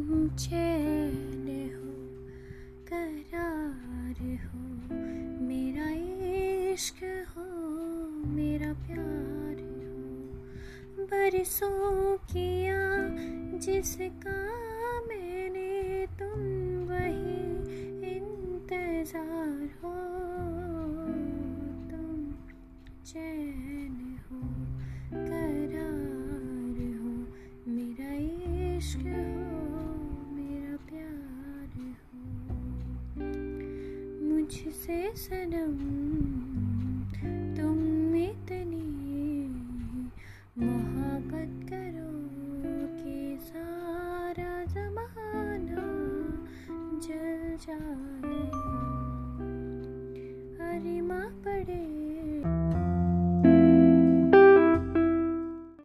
चैन हो, करार हो, मेरा इश्क हो, मेरा प्यार हो, बरसों किया जिसका मैंने तुम वही इंतज़ार हो, तुम चैन हो, करार हो, मेरा इश्क मुझसे सनम तुम इतनी मोहब्बत करो कि सारा जमाना जल जाए। अरे माँ पड़े